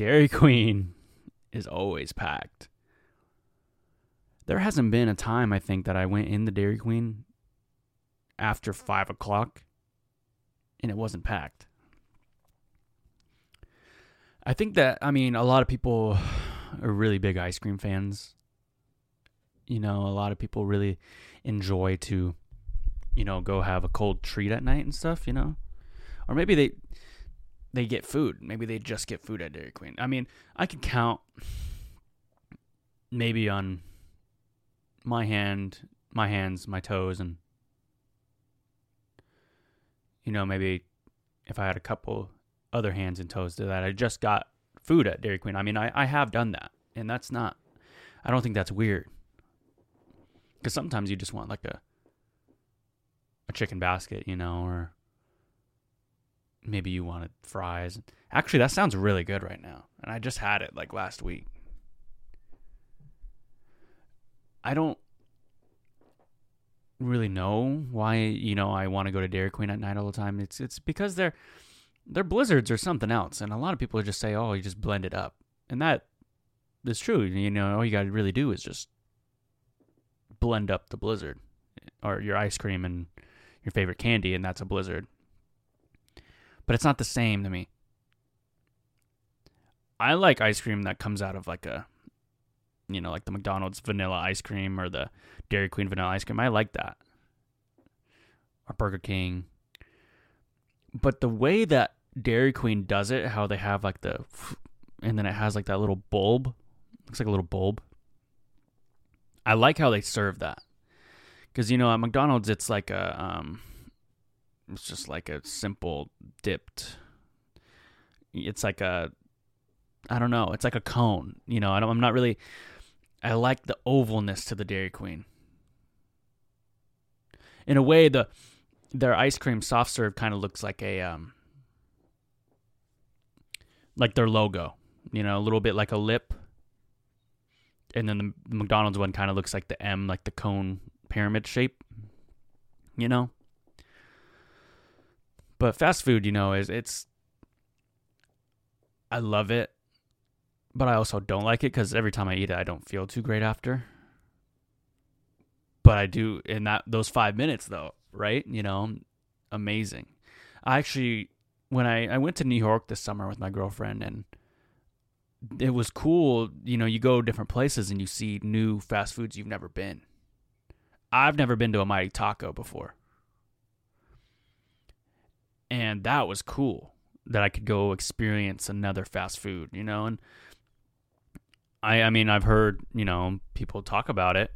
Dairy Queen is always packed. There hasn't been a time I think that I went in the Dairy Queen after five o'clock and it wasn't packed. I think that I mean a lot of people are really big ice cream fans. You know, a lot of people really enjoy to, you know, go have a cold treat at night and stuff. You know, or maybe they they get food. Maybe they just get food at Dairy Queen. I mean, I can count maybe on my hand, my hands, my toes, and you know, maybe if I had a couple other hands and toes to that, I just got food at Dairy Queen. I mean, I, I have done that, and that's not, I don't think that's weird. Because sometimes you just want like a, a chicken basket, you know, or maybe you wanted fries. Actually, that sounds really good right now. And I just had it like last week. I don't really know why you know I want to go to Dairy Queen at night all the time. It's it's because they're they're blizzards or something else, and a lot of people just say, "Oh, you just blend it up," and that is true. You know, all you got to really do is just blend up the blizzard or your ice cream and your favorite candy, and that's a blizzard. But it's not the same to me. I like ice cream that comes out of like a you know, like the McDonald's vanilla ice cream or the Dairy Queen vanilla ice cream. I like that. Or Burger King. But the way that Dairy Queen does it, how they have like the, and then it has like that little bulb, looks like a little bulb. I like how they serve that. Because, you know, at McDonald's, it's like a, um, it's just like a simple dipped, it's like a, I don't know, it's like a cone. You know, I I'm not really, I like the ovalness to the Dairy Queen. In a way, the their ice cream soft serve kind of looks like a um like their logo, you know, a little bit like a lip. And then the, the McDonald's one kind of looks like the M, like the cone pyramid shape, you know. But fast food, you know, is it's I love it but I also don't like it because every time I eat it, I don't feel too great after. But I do in that those five minutes though, right? You know, amazing. I actually when I I went to New York this summer with my girlfriend and it was cool. You know, you go different places and you see new fast foods you've never been. I've never been to a Mighty Taco before. And that was cool that I could go experience another fast food, you know, and I I mean I've heard you know people talk about it.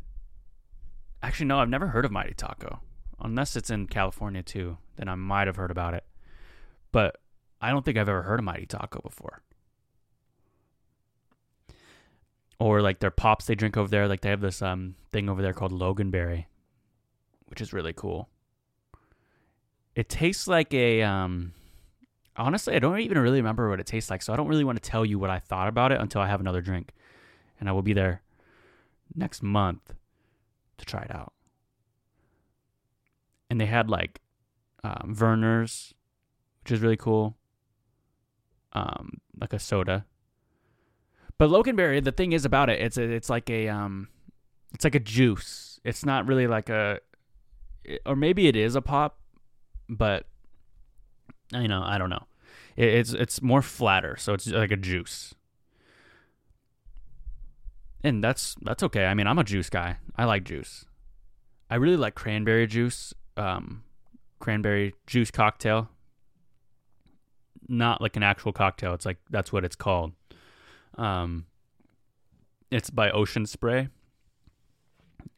Actually, no, I've never heard of Mighty Taco, unless it's in California too. Then I might have heard about it, but I don't think I've ever heard of Mighty Taco before. Or like their pops they drink over there, like they have this um thing over there called Loganberry, which is really cool. It tastes like a um honestly, I don't even really remember what it tastes like, so I don't really want to tell you what I thought about it until I have another drink and I will be there next month to try it out. And they had like um, Vernors, which is really cool, um, like a soda. But Loganberry, the thing is about it, it's a, it's like a um, it's like a juice. It's not really like a, or maybe it is a pop, but you know, I don't know. It, it's it's more flatter, so it's like a juice and that's that's okay. I mean, I'm a juice guy. I like juice. I really like cranberry juice, um, cranberry juice cocktail. Not like an actual cocktail. It's like that's what it's called. Um, it's by Ocean Spray,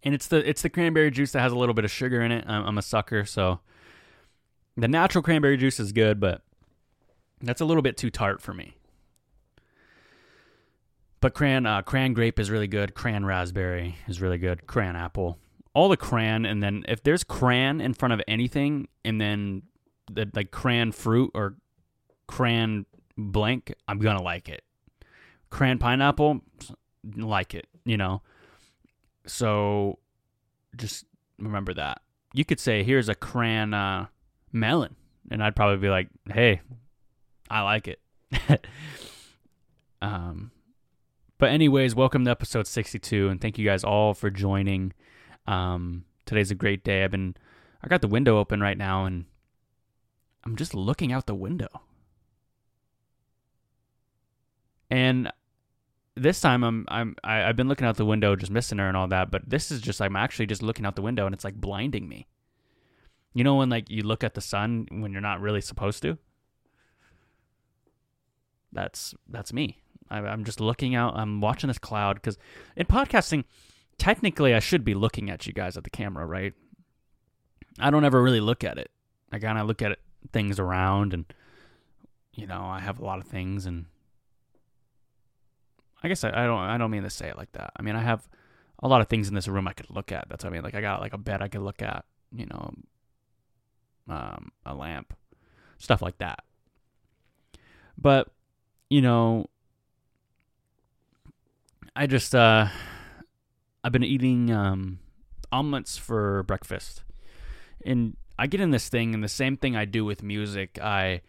and it's the it's the cranberry juice that has a little bit of sugar in it. I'm, I'm a sucker, so the natural cranberry juice is good, but that's a little bit too tart for me. But cran uh, cran grape is really good. Cran raspberry is really good. Cran apple, all the cran, and then if there's cran in front of anything, and then the like cran fruit or cran blank, I'm gonna like it. Cran pineapple, like it, you know. So just remember that. You could say, "Here's a cran uh, melon," and I'd probably be like, "Hey, I like it." Um, but anyways, welcome to episode 62, and thank you guys all for joining. Um, today's a great day. I've been, I got the window open right now, and I'm just looking out the window. And this time I'm I'm I, I've been looking out the window, just missing her and all that. But this is just I'm actually just looking out the window, and it's like blinding me. You know when like you look at the sun when you're not really supposed to. That's that's me. I, I'm just looking out. I'm watching this cloud because in podcasting, technically I should be looking at you guys at the camera, right? I don't ever really look at it. I kind of look at it, things around, and you know I have a lot of things, and I guess I, I don't I don't mean to say it like that. I mean I have a lot of things in this room I could look at. That's what I mean. Like I got like a bed I could look at, you know, um, a lamp, stuff like that. But you know, I just uh, I've been eating um, omelets for breakfast, and I get in this thing, and the same thing I do with music. I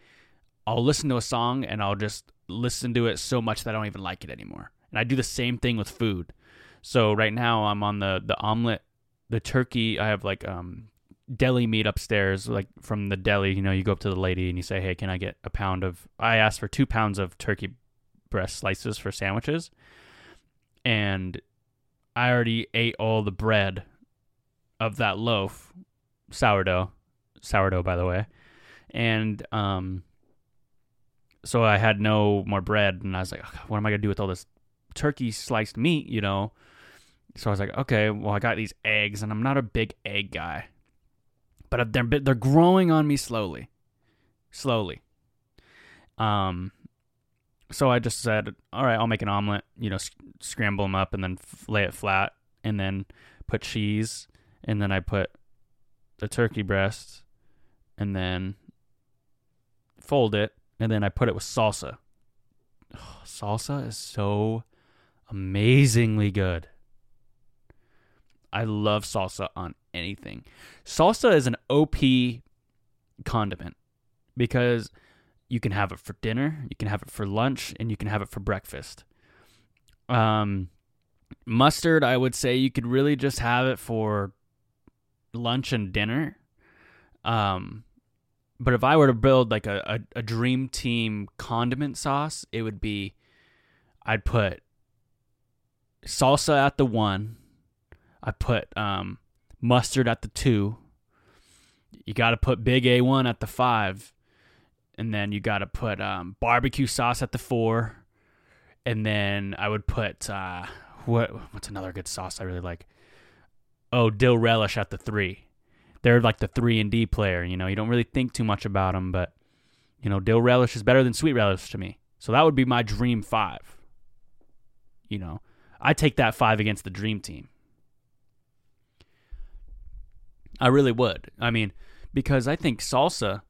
I'll listen to a song and I'll just listen to it so much that I don't even like it anymore. And I do the same thing with food. So right now I'm on the the omelet, the turkey. I have like um deli meat upstairs, like from the deli. You know, you go up to the lady and you say, "Hey, can I get a pound of?" I asked for two pounds of turkey breast slices for sandwiches, and I already ate all the bread of that loaf, sourdough, sourdough by the way, and um, so I had no more bread, and I was like, what am I gonna do with all this turkey sliced meat? You know. So I was like, okay, well I got these eggs, and I'm not a big egg guy but they're they're growing on me slowly, slowly. Um, so I just said, all right, I'll make an omelet. You know, scramble them up and then f- lay it flat, and then put cheese, and then I put the turkey breast, and then fold it, and then I put it with salsa. Salsa is so amazingly good. I love salsa on anything. Salsa is an OP condiment because you can have it for dinner, you can have it for lunch, and you can have it for breakfast. Um, mustard, I would say you could really just have it for lunch and dinner. Um, but if I were to build like a, a, a dream team condiment sauce, it would be I'd put salsa at the one, I put um, mustard at the two. You got to put big A1 at the five. And then you got to put um, barbecue sauce at the four. And then I would put, uh, what what's another good sauce I really like? Oh, dill relish at the three. They're like the three and D player. You know, you don't really think too much about them, but you know, dill relish is better than sweet relish to me. So that would be my dream five. You know, I take that five against the dream team. I really would. I mean, because I think salsa,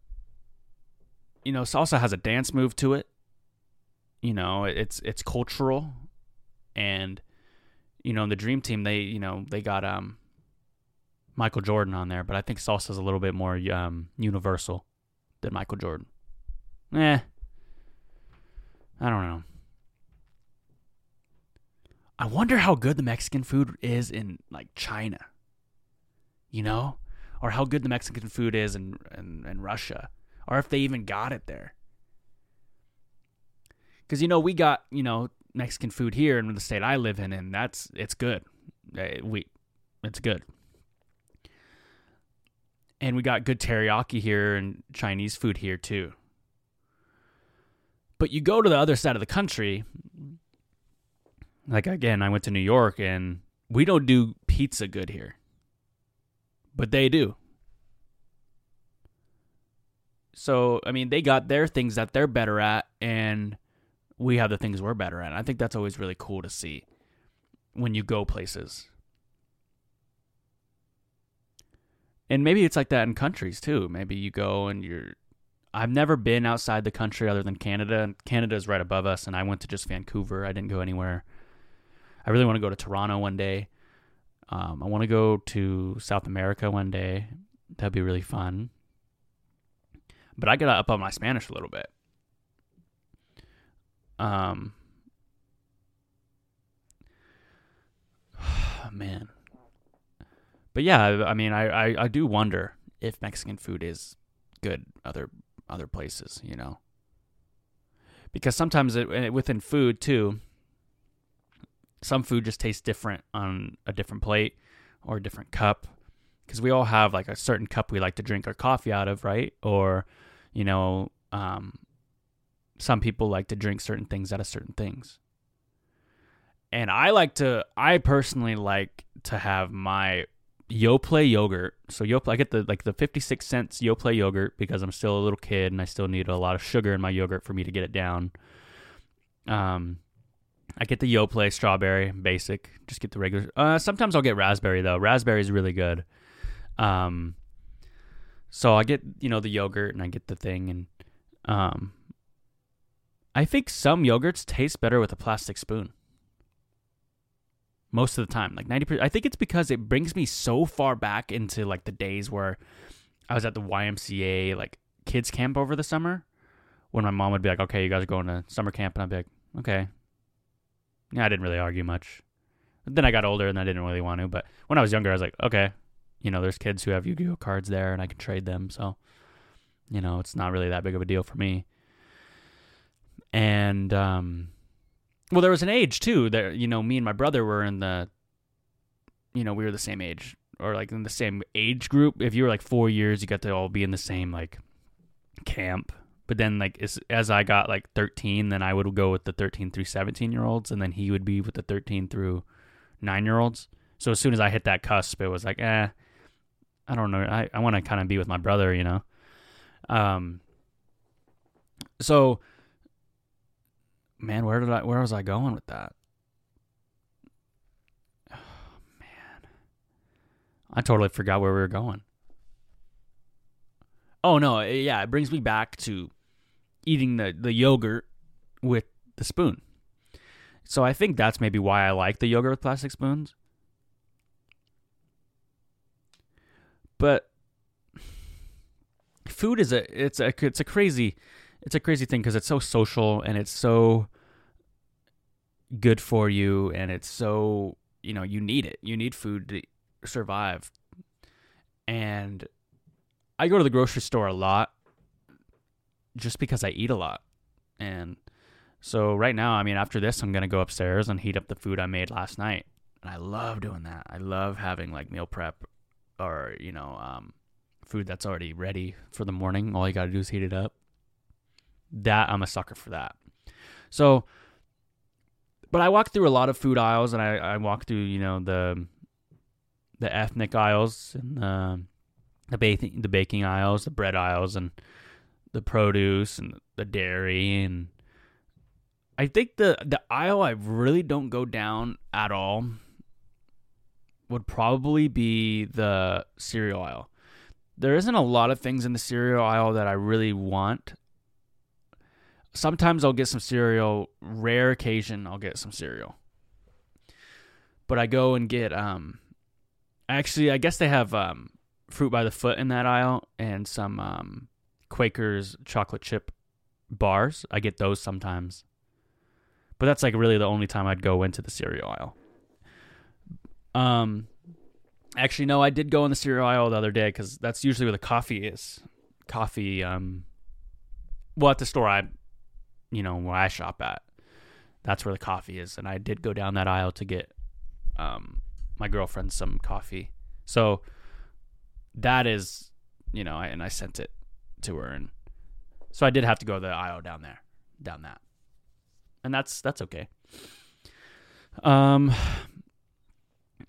you know, salsa has a dance move to it. You know, it's it's cultural, and you know, in the Dream Team they you know they got um Michael Jordan on there, but I think salsa is a little bit more um universal than Michael Jordan. Eh, I don't know. I wonder how good the Mexican food is in like China you know, or how good the Mexican food is in, in, in Russia, or if they even got it there. Because, you know, we got, you know, Mexican food here in the state I live in, and that's, it's good. Eh, we, it's good. And we got good teriyaki here and Chinese food here too. But you go to the other side of the country, like again, I went to New York and we don't do pizza good here but they do. So, I mean, they got their things that they're better at, and we have the things we're better at. I think that's always really cool to see when you go places. And maybe it's like that in countries too. Maybe you go and you're. I've never been outside the country other than Canada. Canada is right above us, and I went to just Vancouver. I didn't go anywhere. I really want to go to Toronto one day. Um, I want to go to South America one day. That'd be really fun. But I gotta up on my Spanish a little bit. Um, man. But yeah, I mean, I, I, I do wonder if Mexican food is good other other places, you know. Because sometimes it, within food too, some food just tastes different on a different plate or a different cup because we all have like a certain cup we like to drink our coffee out of, right? Or, you know, um, some people like to drink certain things out of certain things. And I like to, I personally like to have my Yoplait yogurt. So Yoplait, I get the like the 56 cents Yoplait yogurt because I'm still a little kid and I still need a lot of sugar in my yogurt for me to get it down. Um, I get the Yoplait strawberry, basic. Just get the regular. Uh, sometimes I'll get raspberry though. Raspberry is really good. Um, so I get you know the yogurt and I get the thing and um, I think some yogurts taste better with a plastic spoon. Most of the time, like ninety percent. I think it's because it brings me so far back into like the days where I was at the YMCA like kids camp over the summer, when my mom would be like, "Okay, you guys are going to summer camp," and I'd be like, "Okay." Yeah, I didn't really argue much. But then I got older and I didn't really want to. But when I was younger, I was like, okay, you know, there's kids who have Yu-Gi-Oh cards there, and I can trade them. So, you know, it's not really that big of a deal for me. And um, well, there was an age too that you know, me and my brother were in the, you know, we were the same age or like in the same age group. If you were like four years, you got to all be in the same like camp. But then like as, as I got like 13, then I would go with the 13 through 17 year olds, and then he would be with the 13 through nine year olds. So as soon as I hit that cusp, it was like, eh, I don't know. I, I want to kind of be with my brother, you know? Um, so, man, where did I, where was I going with that? Man. I totally forgot where we were going. Oh, no. Eh, yeah. It brings me back to eating the, the yogurt with the spoon. So I think that's maybe why I like the yogurt with plastic spoons. But food is a it's a it's a crazy it's a crazy thing because it's so social and it's so good for you and it's so you know you need it. You need food to survive. And i go to the grocery store a lot just because i eat a lot and so right now i mean after this i'm to go upstairs and heat up the food i made last night and i love doing that i love having like meal prep or you know um, food that's already ready for the morning. All you got to do is heat it up. That I'm a sucker for that. So, but I walk through a lot of food aisles, and I I walk through you know the the ethnic aisles and the the baking the baking aisles, the bread aisles, and the produce and the dairy and I think the the aisle I really don't go down at all would probably be the cereal aisle. There isn't a lot of things in the cereal aisle that I really want. Sometimes I'll get some cereal, rare occasion I'll get some cereal. But I go and get um actually I guess they have um fruit by the foot in that aisle and some um Quaker's chocolate chip bars. I get those sometimes. But that's like really the only time I'd go into the cereal aisle. Um, actually, no, I did go in the cereal aisle the other day because that's usually where the coffee is. Coffee, um, well, at the store I, you know, where I shop at, that's where the coffee is, and I did go down that aisle to get, um, my girlfriend some coffee. So that is, you know, I, and I sent it to her, and so I did have to go the aisle down there, down that, and that's that's okay. Um,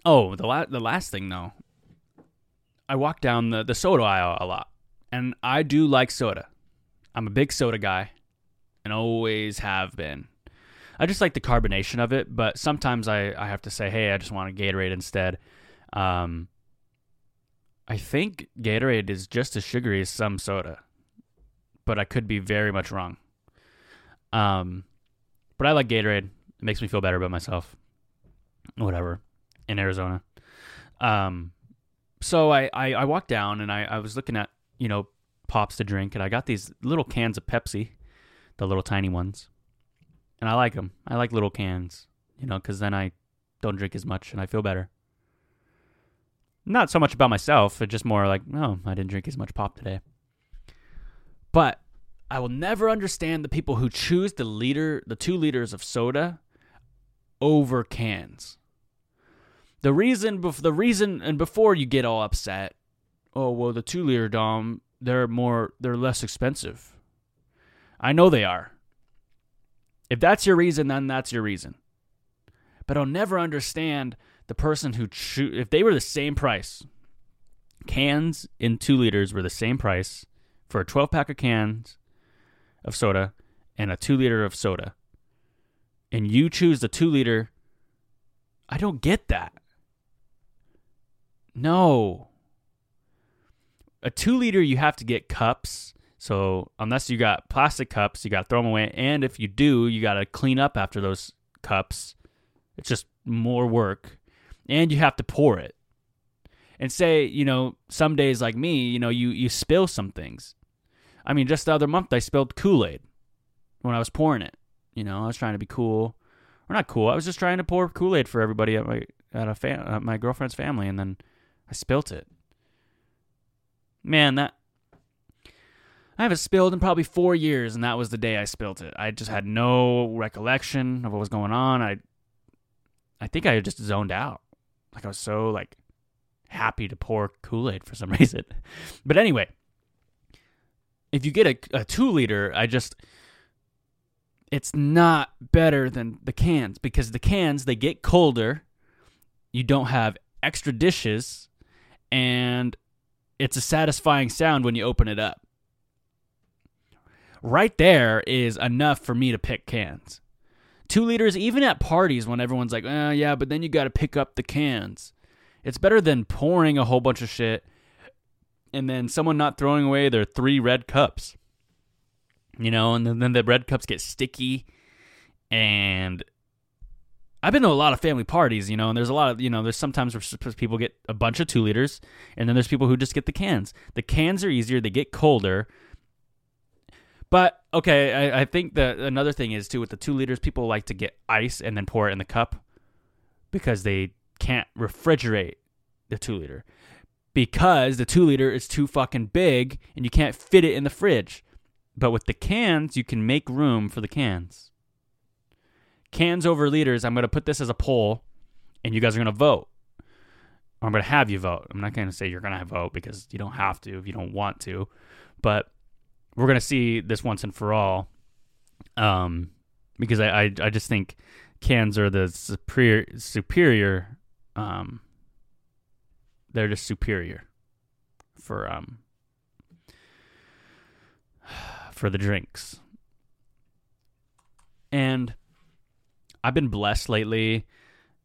Oh, the la- the last thing though, I walk down the the soda aisle a lot, and I do like soda. I'm a big soda guy, and always have been. I just like the carbonation of it, but sometimes I, I have to say, hey, I just want a Gatorade instead. Um, I think Gatorade is just as sugary as some soda, but I could be very much wrong. Um, but I like Gatorade. It makes me feel better about myself. Whatever in Arizona. Um, so I, I, I walked down and I, I was looking at, you know, pops to drink and I got these little cans of Pepsi, the little tiny ones. And I like them. I like little cans, you know, because then I don't drink as much and I feel better. Not so much about myself, it's just more like, oh, I didn't drink as much pop today. But I will never understand the people who choose the liter, the two liters of soda over cans. The reason, the reason, and before you get all upset, oh well, the two liter dom, they're more, they're less expensive. I know they are. If that's your reason, then that's your reason. But I'll never understand the person who cho- if they were the same price, cans in two liters were the same price for a 12 pack of cans of soda and a two liter of soda, and you choose the two liter, I don't get that. No. A two liter, you have to get cups. So unless you got plastic cups, you got to throw them away. And if you do, you got to clean up after those cups. It's just more work and you have to pour it. And say, you know, some days like me, you know, you you spill some things. I mean, just the other month I spilled Kool-Aid when I was pouring it. You know, I was trying to be cool. Or not cool. I was just trying to pour Kool-Aid for everybody at my at a fam- at my girlfriend's family and then I spilt it. Man, that I haven't spilled in probably four years, and that was the day I spilt it. I just had no recollection of what was going on. I, I think I just zoned out. Like I was so like happy to pour Kool Aid for some reason. But anyway, if you get a, a two liter, I just it's not better than the cans because the cans they get colder. You don't have extra dishes, and it's a satisfying sound when you open it up. Right there is enough for me to pick cans. Two liters, even at parties when everyone's like, oh, yeah, but then you got to pick up the cans. It's better than pouring a whole bunch of shit and then someone not throwing away their three red cups. You know, and then, then the red cups get sticky. And I've been to a lot of family parties, you know, and there's a lot of, you know, there's sometimes where people get a bunch of two liters, and then there's people who just get the cans. The cans are easier, they get colder, but okay, I, I think that another thing is too with the two liters, people like to get ice and then pour it in the cup because they can't refrigerate the two liter because the two liter is too fucking big and you can't fit it in the fridge. But with the cans, you can make room for the cans. Cans over liters, I'm to put this as a poll and you guys are to vote. I'm to have you vote. I'm not to say you're to vote because you don't have to if you don't want to. But we're gonna see this once and for all. Um, because I, I, I just think cans are the superior superior. Um, they're just superior for um for the drinks. And I've been blessed lately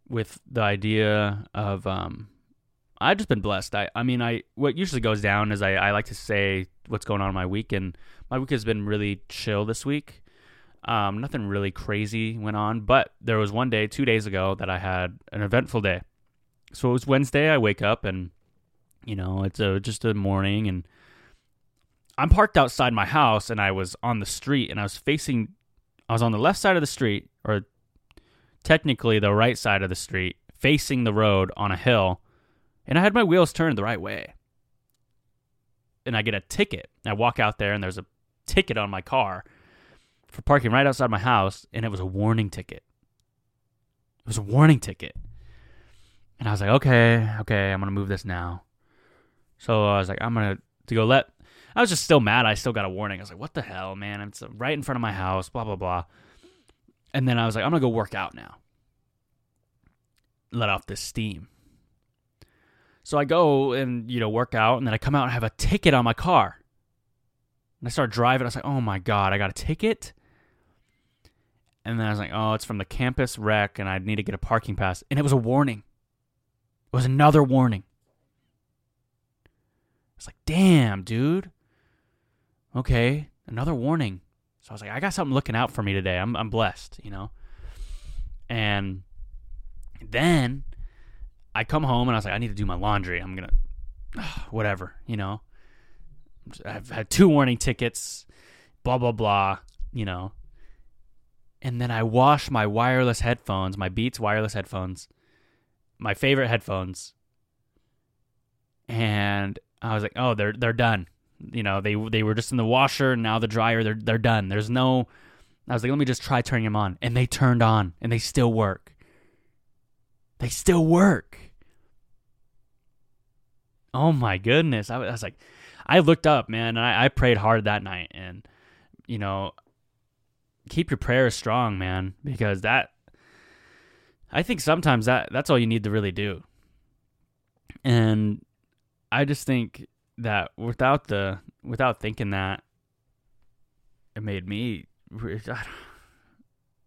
with the idea of um I've just been blessed. I I mean I what usually goes down is I, I like to say what's going on in my week, and my week has been really chill this week. Um, nothing really crazy went on, but there was one day, two days ago, that I had an eventful day. So it was Wednesday. I wake up and, you know, it's a, just a morning, and I'm parked outside my house, and I was on the street, and I was facing, I was on the left side of the street, or technically the right side of the street, facing the road on a hill, and I had my wheels turned the right way and I get a ticket. I walk out there and there's a ticket on my car for parking right outside my house, and it was a warning ticket. It was a warning ticket. And I was like, okay, okay, I'm gonna move this now. So I was like, I'm gonna to go let. I was just still mad. I still got a warning. I was like, what the hell, man? It's right in front of my house. Blah blah blah. And then I was like, I'm gonna go work out now. Let off this steam. So I go and, you know, work out, and then I come out and have a ticket on my car. And I start driving. I was like, oh my God, I got a ticket? And then I was like, oh, it's from the campus rec, and I need to get a parking pass. And it was a warning. It was another warning. It's like, damn, dude. Okay, another warning. So I was like, I got something looking out for me today. I'm I'm blessed, you know. And then I come home and I was like, I need to do my laundry. I'm gonna, whatever, you know. I've had two warning tickets, blah blah blah, you know. And then I wash my wireless headphones, my Beats wireless headphones, my favorite headphones. and I was like, oh, they're they're done. You know, they they were just in the washer, now the dryer. They're they're done. There's no. I was like, let me just try turning them on, and they turned on, and they still work. They still work. Oh my goodness! I was, like, I looked up, man. I, I prayed hard that night, and you know, keep your prayers strong, man, because that. I think sometimes that that's all you need to really do. And I just think that without the without thinking that, it made me.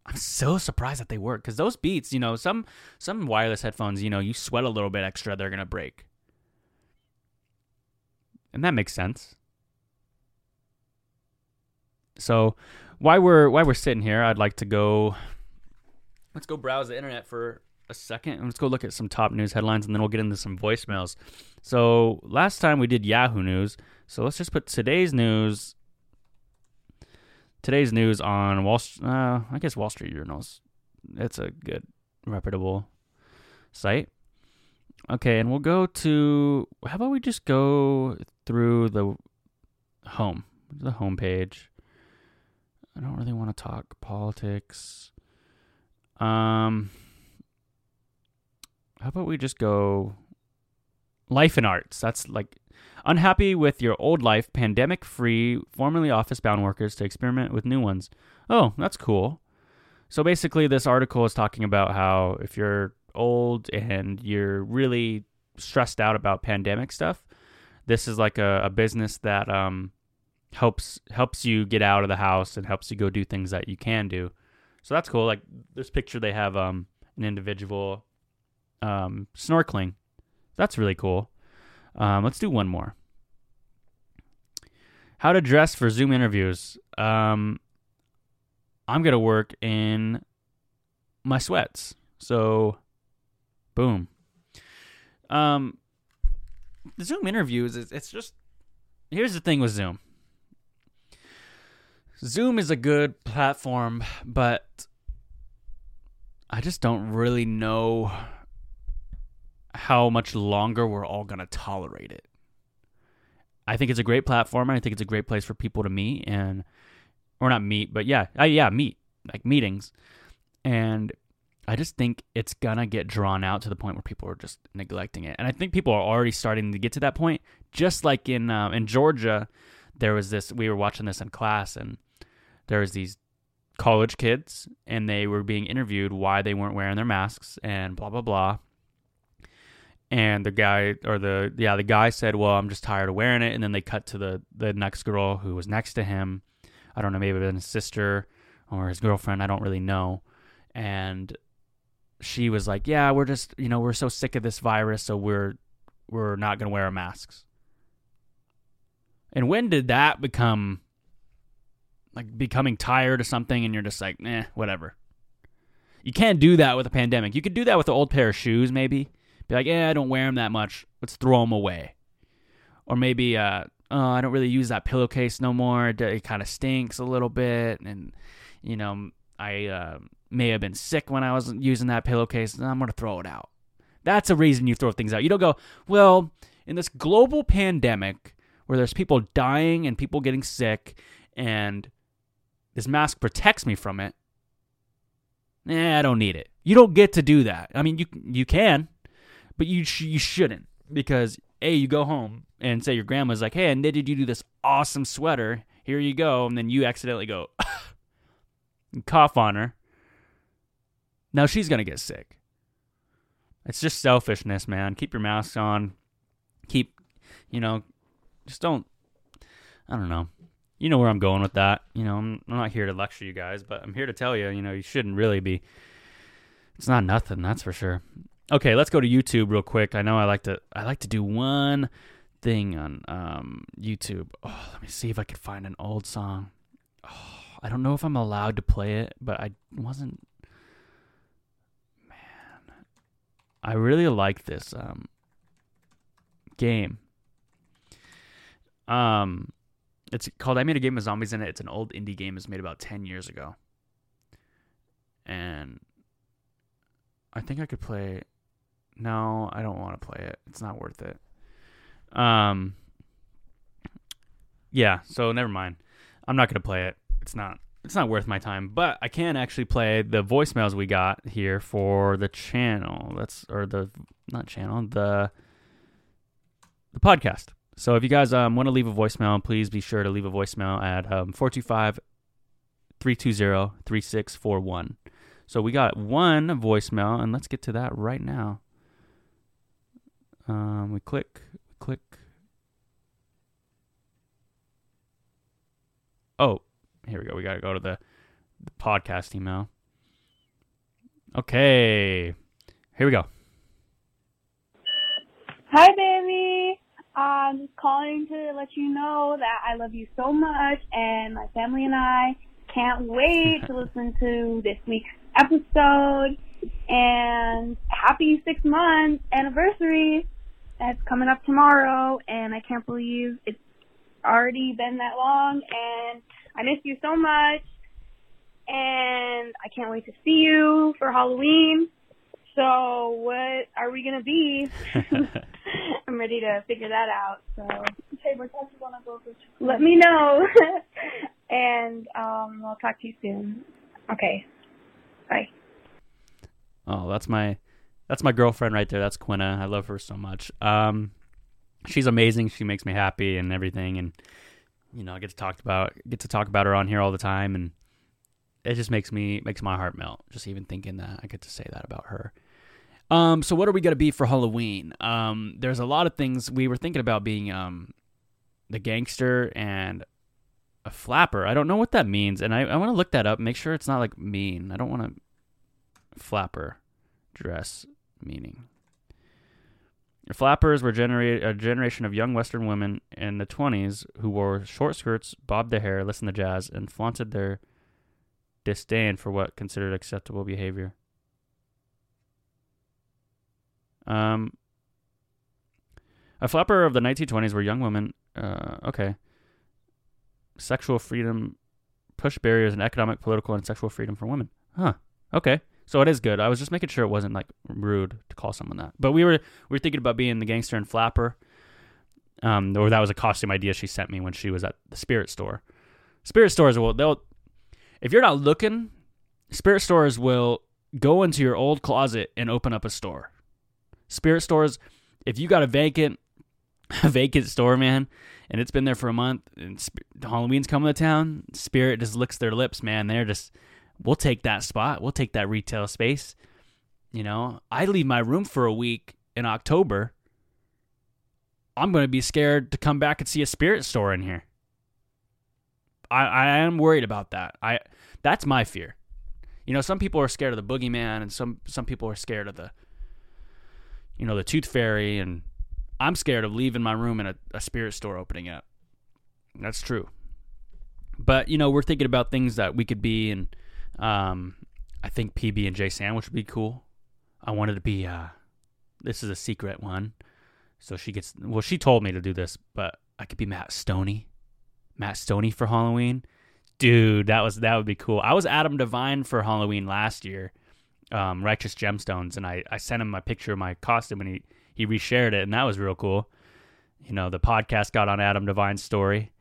I'm so surprised that they work because those beats, you know, some some wireless headphones, you know, you sweat a little bit extra, they're gonna break, and that makes sense. So, why we're why we're sitting here, I'd like to go. Let's go browse the internet for a second and let's go look at some top news headlines and then we'll get into some voicemails. So last time we did Yahoo News, so let's just put today's news. Today's news on Wall. Uh, I guess Wall Street Journals. It's a good, reputable site. Okay, and we'll go to. How about we just go through the home, the home page. I don't really want to talk politics. Um, how about we just go life and arts? That's like unhappy with your old life, pandemic free, formerly office bound workers to experiment with new ones. Oh, that's cool. So basically, this article is talking about how if you're old and you're really stressed out about pandemic stuff, this is like a, a business that um, helps helps you get out of the house and helps you go do things that you can do. So that's cool. Like this picture, they have um, an individual um, snorkeling. That's really cool. Um, let's do one more. How to dress for Zoom interviews. Um, I'm gonna work in my sweats. So, boom. Um, the Zoom interviews. It's, just here's the thing with Zoom. Zoom is a good platform, but I just don't really know how much longer we're all going to tolerate it. I think it's a great platform. I think it's a great place for people to meet and, or not meet, but yeah, uh, yeah, meet like meetings. And I just think it's gonna get drawn out to the point where people are just neglecting it. And I think people are already starting to get to that point. Just like in uh, in Georgia, there was this. We were watching this in class, and there was these college kids, and they were being interviewed why they weren't wearing their masks and blah blah blah and the guy or the yeah the guy said well i'm just tired of wearing it and then they cut to the the next girl who was next to him i don't know maybe it was his sister or his girlfriend i don't really know and she was like yeah we're just you know we're so sick of this virus so we're we're not to wear our masks and when did that become like becoming tired of something and you're just like eh whatever you can't do that with a pandemic you could do that with an old pair of shoes maybe be like, yeah, I don't wear them that much. Let's throw them away. Or maybe, uh, oh, I don't really use that pillowcase no more. It, it kind of stinks a little bit, and you know, I uh, may have been sick when I was using that pillowcase. And I'm gonna throw it out. That's a reason you throw things out. You don't go, well, in this global pandemic where there's people dying and people getting sick, and this mask protects me from it. Eh, I don't need it. You don't get to do that. I mean, you you can, but you sh- you shouldn't because a you go home and say your grandma's like, "Hey, I knitted you do this awesome sweater. Here you go," and then you accidentally go and cough on her. Now she's gonna get sick. It's just selfishness, man. Keep your mask on. Keep, you know, just don't. I don't know. You know where I'm going with that. You know, I'm, I'm not here to lecture you guys, but I'm here to tell you, you know, you shouldn't really be. It's not nothing, that's for sure. Okay, let's go to YouTube real quick. I know I like to I like to do one thing on um, YouTube. Oh, let me see if I could find an old song. Oh, I don't know if I'm allowed to play it, but I wasn't. Man, I really like this um, game. Um, it's called I Made a Game of Zombies in it. It's an old indie game. It was made about ten years ago, and I think I could play no, I don't want to play it. It's not worth it. Um. Yeah. So never mind. I'm not gonna play it. It's not. It's not worth my time. But I can actually play the voicemails we got here for the channel. That's or the not channel the the podcast. So if you guys um, want to leave a voicemail, please be sure to leave a voicemail at um, 425 320 3641. So we got one voicemail, and let's get to that right now. Um, we click, click. Oh, here we go. We got to go to the, the podcast email. Okay, here we go. Hi, baby. I'm just calling to let you know that I love you so much, and my family and I can't wait to listen to this week's episode. And happy six month anniversary that's coming up tomorrow, and I can't believe it's already been that long. And I miss you so much, and I can't wait to see you for Halloween. So what are we gonna be? I'm ready to figure that out. So Okay, but don't you wanna go for let me know, and um, I'll talk to you soon. Okay, bye. Oh, that's my that's my girlfriend right there. That's Quinna. I love her so much. Um, she's amazing. She makes me happy and everything, and you know, I get to talk about get to talk about her on here all the time, and it just makes me makes my heart melt just even thinking that I get to say that about her. Um, so what are we gonna be for Halloween? Um, there's a lot of things we were thinking about being um, the gangster and a flapper. I don't know what that means, and I, I want to look that up. Make sure it's not like mean. I don't want to flapper dress meaning. Flappers were a generation of young Western women in the 20s who wore short skirts, bobbed their hair, listened to jazz, and flaunted their disdain for what considered acceptable behavior. Um, a flapper of the 1920s were young women. Uh, okay. Sexual freedom, push barriers in economic, political, and sexual freedom for women. Huh. Okay. So it is good. I was just making sure it wasn't like rude to call someone that. But we were we were thinking about being the gangster and flapper. Um, or that was a costume idea she sent me when she was at the spirit store. Spirit stores will they'll if you're not looking, spirit stores will go into your old closet and open up a store. Spirit stores, if you got a vacant a vacant store, man, and it's been there for a month, and Sp- Halloween's coming to town, Spirit just licks their lips, man. They're just we'll take that spot. We'll take that retail space. You know, I leave my room for a week in October. I'm going to be scared to come back and see a spirit store in here. I, I am worried about that. I that's my fear. You know, some people are scared of the boogeyman, and some some people are scared of the, you know, the tooth fairy, and I'm scared of leaving my room and a, a spirit store opening up. That's true. But you know, we're thinking about things that we could be, and um, I think PB and J sandwich would be cool. I wanted to be. Uh, this is a secret one, so she gets. Well, she told me to do this, but I could be Matt Stonie. Matt Stonie for Halloween, dude. That was that would be cool. I was Adam DeVine for Halloween last year, um, Righteous Gemstones, and I I sent him my picture of my costume, and he he reshared it, and that was real cool. You know, the podcast got on Adam DeVine's story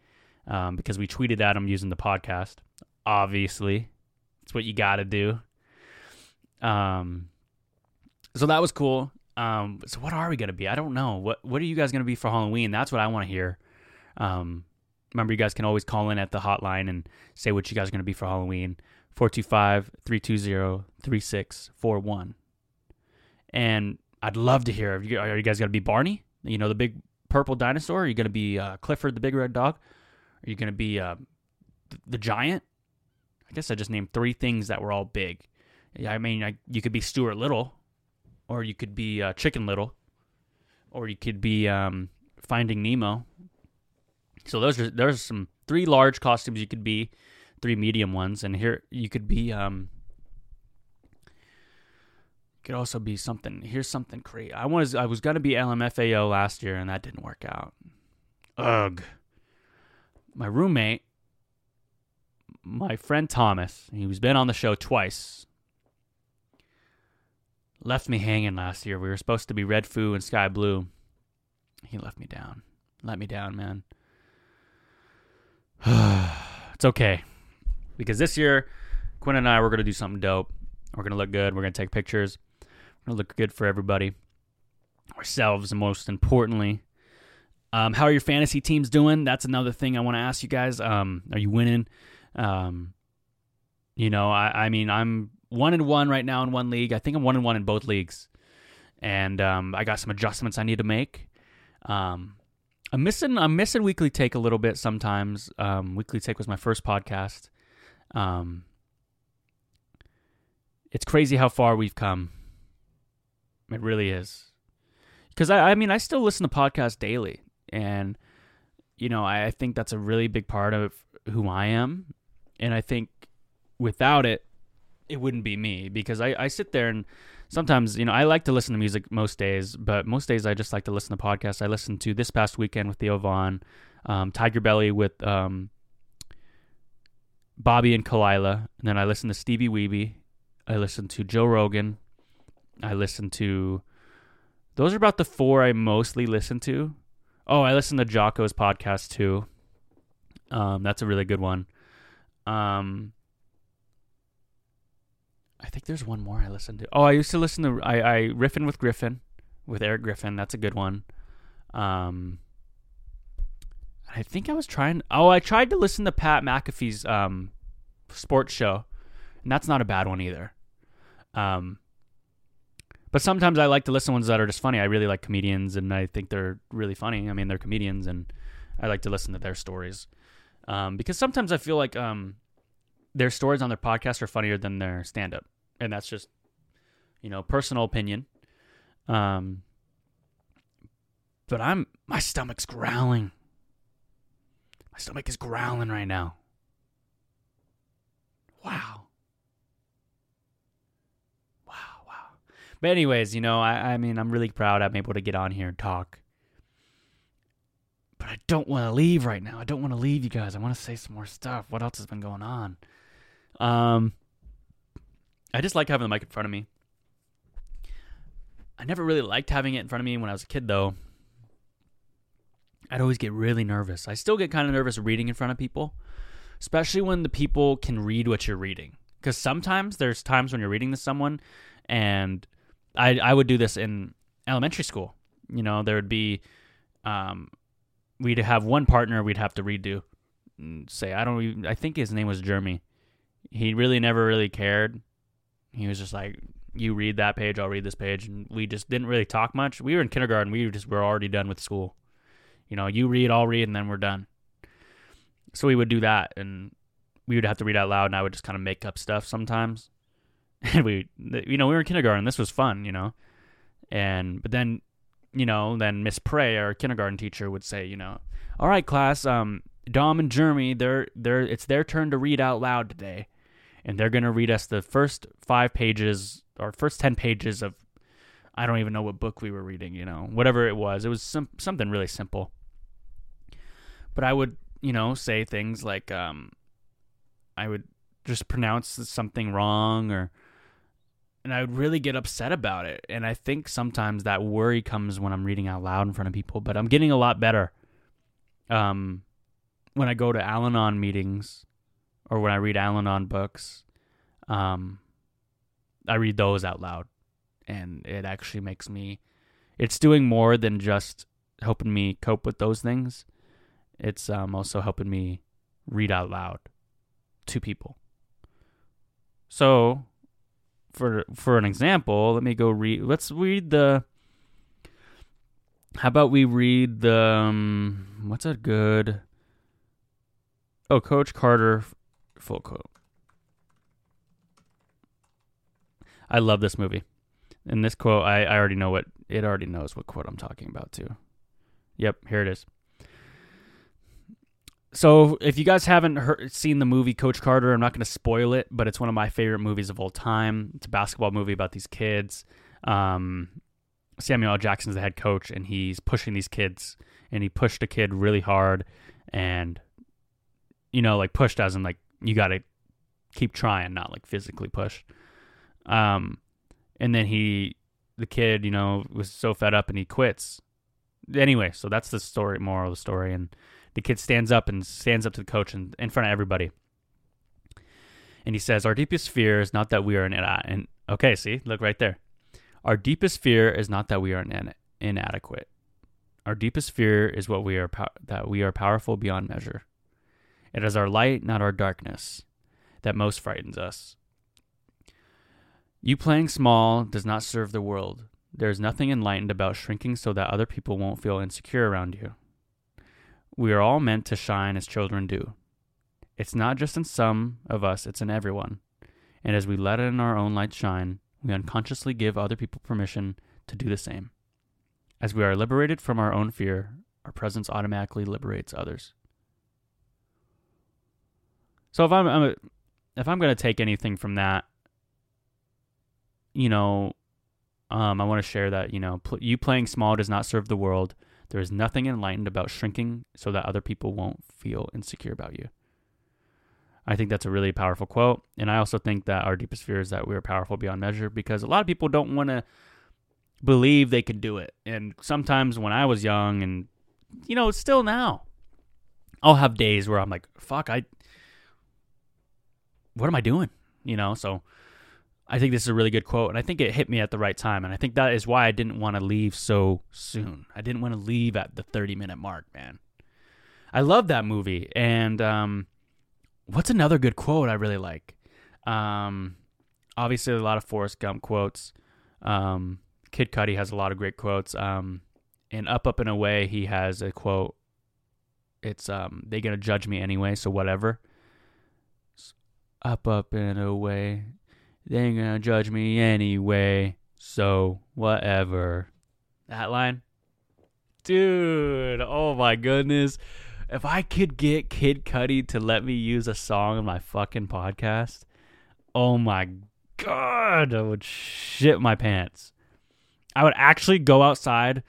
um, because we tweeted him using the podcast. Obviously, it's what you got to do. Um, so that was cool. Um, so what are we gonna be? I don't know. What What are you guys gonna be for Halloween? That's what I want to hear. Um, remember, you guys can always call in at the hotline and say what you guys are gonna be for Halloween. 425-320-3641. And I'd love to hear. Are you, are you guys gonna be Barney? You know, the big purple dinosaur. Are you gonna be uh, Clifford, the big red dog? Are you gonna be uh, th- the giant? I guess I just named three things that were all big. I mean, I, you could be Stuart Little, or you could be uh, Chicken Little, or you could be um, Finding Nemo. So those are there's some three large costumes you could be, three medium ones, and here you could be. Um, could also be something. Here's something crazy. I was I was gonna be LMFAO last year, and that didn't work out. Ugh. My roommate my friend Thomas, he's been on the show twice, left me hanging last year. We were supposed to be Redfoo and SkyBlu. He left me down. Let me down, man. it's okay. Because this year, Quinn and I, we're going to do something dope. We're going to look good. We're going to take pictures. We're going to look good for everybody. Ourselves, and most importantly. Um, how are your fantasy teams doing? That's another thing I want to ask you guys. Um, are you winning? Um, you know, I, I mean, I'm one and one right now in one league. I think I'm one and one in both leagues, and um, I got some adjustments I need to make. Um, I'm missing I'm missing weekly take a little bit sometimes. Um, weekly take was my first podcast. Um, it's crazy how far we've come. It really is. Because I, I mean, I still listen to podcasts daily, and you know, I, I think that's a really big part of who I am, and I think without it, it wouldn't be me because I, I sit there and sometimes you know I like to listen to music most days, but most days I just like to listen to podcasts. I listened to this past weekend with Theo Von, um, Tiger Belly with um, Bobby and Khalyla, and then I listened to Steebee Weebee. I listened to Joe Rogan. I listened to those are about the four I mostly listen to. Oh, I listened to Jocko's podcast too. Um, that's a really good one. Um, I think there's one more I listened to. Oh, I used to listen to I, I Riffin with Griffin with Eric Griffin. That's a good one. Um, I think I was trying. Oh, I tried to listen to Pat McAfee's um, sports show, and that's not a bad one either. Um, but sometimes I like to listen to ones that are just funny. I really like comedians, and I think they're really funny. I mean, they're comedians, and I like to listen to their stories. Um, because sometimes I feel like um, their stories on their podcast are funnier than their stand up. And that's just, you know, personal opinion. Um, but I'm, my stomach's growling. My stomach is growling right now. Wow. Wow, wow. But, anyways, you know, I, I mean, I'm really proud I'm able to get on here and talk. But I don't want to leave right now. I don't want to leave you guys. I want to say some more stuff. What else has been going on? Um, I just like having the mic in front of me. I never really liked having it in front of me when I was a kid, though. I'd always get really nervous. I still get kind of nervous reading in front of people, especially when the people can read what you're reading. Because sometimes there's times when you're reading to someone, and I I would do this in elementary school. You know, there would be, um, we'd have one partner we'd have to redo. Say I don't. Even, I think his name was Jeremy he really never really cared. He was just like, "You read that page, I'll read this page," and we just didn't really talk much. We were in kindergarten. We just were already done with school. You know, you read, I'll read, and then we're done. So we would do that, and we would have to read out loud, and I would just kind of make up stuff sometimes. And we, you know, we were in kindergarten. This was fun, you know. And but then, you know, then Miss Prey, our kindergarten teacher, would say, you know, all right, class, um, Dom and Jeremy, they're they're it's their turn to read out loud today and they're to read us the first five pages or first 10 pages of I don't even know what book we were reading, you know, whatever it was. It was some, something really simple. But I would, you know, say things like um, I would just pronounce something wrong or and I would really get upset about it. And I think sometimes that worry comes when I'm reading out loud in front of people, but I'm getting a lot better. Um, when I go to Al Anon meetings, or when I read Al-Anon books, um, I read those out loud, and it actually makes me. It's doing more than just helping me cope with those things. It's um, also helping me read out loud to people. So, for for an example, let me go read. Let's read the. How about we read the um, what's a good? Oh, Coach Carter full quote. I love this movie. In this quote, I, I already know what it already knows what quote I'm talking about too. Yep, here it is. So, if you guys haven't heard, seen the movie Coach Carter, I'm not going to spoil it, but it's one of my favorite movies of all time. It's a basketball movie about these kids. Um, Samuel L. Jackson's the head coach, and he's pushing these kids, and he pushed a kid really hard, and you know, like pushed as in like you got to keep trying, not like physically push. Um, and then he, the kid, you know, was so fed up and he quits. anyway, so that's the story, moral of the story. And the kid stands up and stands up to the coach and in front of everybody. And he says, Our deepest fear is not that we are an, and okay, see, look right there. Our deepest fear is not that we are inadequate. Our deepest fear is what we are that we are powerful beyond measure. It is our light, not our darkness, that most frightens us. You playing small does not serve the world. There is nothing enlightened about shrinking so that other people won't feel insecure around you. We are all meant to shine as children do. It's not just in some of us, it's in everyone. And as we let in our own light shine, we unconsciously give other people permission to do the same. As we are liberated from our own fear, our presence automatically liberates others. So if I'm, I'm if I'm going to take anything from that, you know, um, I want to share that you know pl- you playing small does not serve the world. There is nothing enlightened about shrinking so that other people won't feel insecure about you. I think that's a really powerful quote. And I also think that our deepest fear is that we are powerful beyond measure because a lot of people don't want to believe they can do it. And sometimes when I was young and, you know, still now, I'll have days where I'm like, fuck, I, what am I doing? You know, so I think this is a really good quote. And I think it hit me at the right time. And I think that is why I didn't want to leave so soon. I didn't want to leave at the 30 minute mark, man. I love that movie. And, um, what's another good quote I really like? Um, obviously, a lot of Forrest Gump quotes. Um, Kid Cudi has a lot of great quotes. Um, in Up, Up and Away, he has a quote. It's um, they gonna judge me anyway, so whatever. Up, up and away, they ain't gonna judge me anyway, so whatever. That line, dude. Oh my goodness if I could get Kid Cudi to let me use a song on my fucking podcast, oh my god, I would shit my pants. I would actually go outside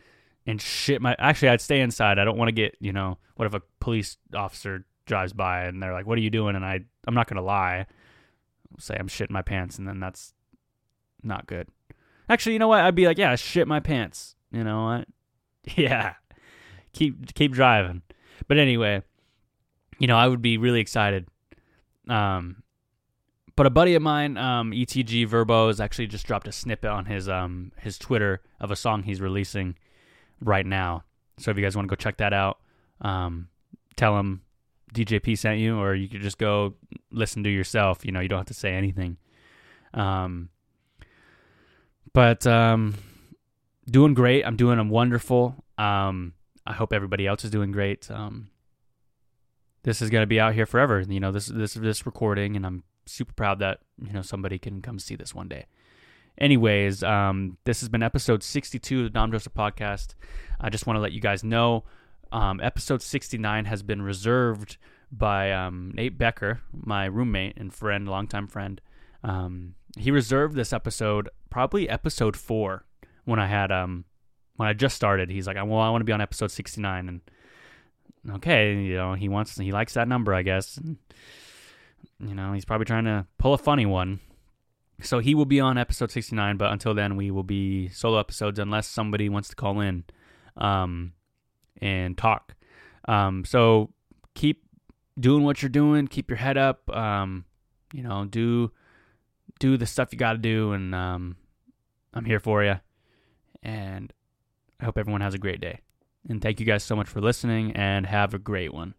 and shit my. Actually, I'd stay inside. I don't want to get you know. What if a police officer drives by and they're like, "What are you doing?" And I, I'm not gonna lie, I'll say I'm shitting my pants, and then that's not good. Actually, you know what? I'd be like, "Yeah, I shit my pants." You know what? Yeah, keep keep driving. But anyway, you know, I would be really excited. Um, but a buddy of mine, um, ETG Verbo, has actually just dropped a snippet on his um his Twitter of a song he's releasing right now. So if you guys want to go check that out, um, tell him DJP sent you, or you could just go listen to yourself. You know, you don't have to say anything. Um, but um, doing great. I'm doing I'm wonderful. Um, I hope everybody else is doing great. Um, this is to be out here forever. You know, this this this recording, and I'm super proud that you know somebody can come see this one day. Anyways, um, this has been episode 62 of the Dom Joseph podcast. I just want to let you guys know, um, episode 69 has been reserved by um, Nate Becker, my roommate and friend, longtime friend. Um, he reserved this episode, probably episode four, when I had um, when I just started, he's like, "Well, I want to be on episode 69." And okay, you know, he wants he likes that number, I guess. And, you know, he's probably trying to pull a funny one. So he will be on episode 69, but until then we will be solo episodes unless somebody wants to call in um and talk. Um so keep doing what you're doing, keep your head up, um you know, do do the stuff you got to do and um I'm here for you. And I hope everyone has a great day. And thank you guys so much for listening and have a great one.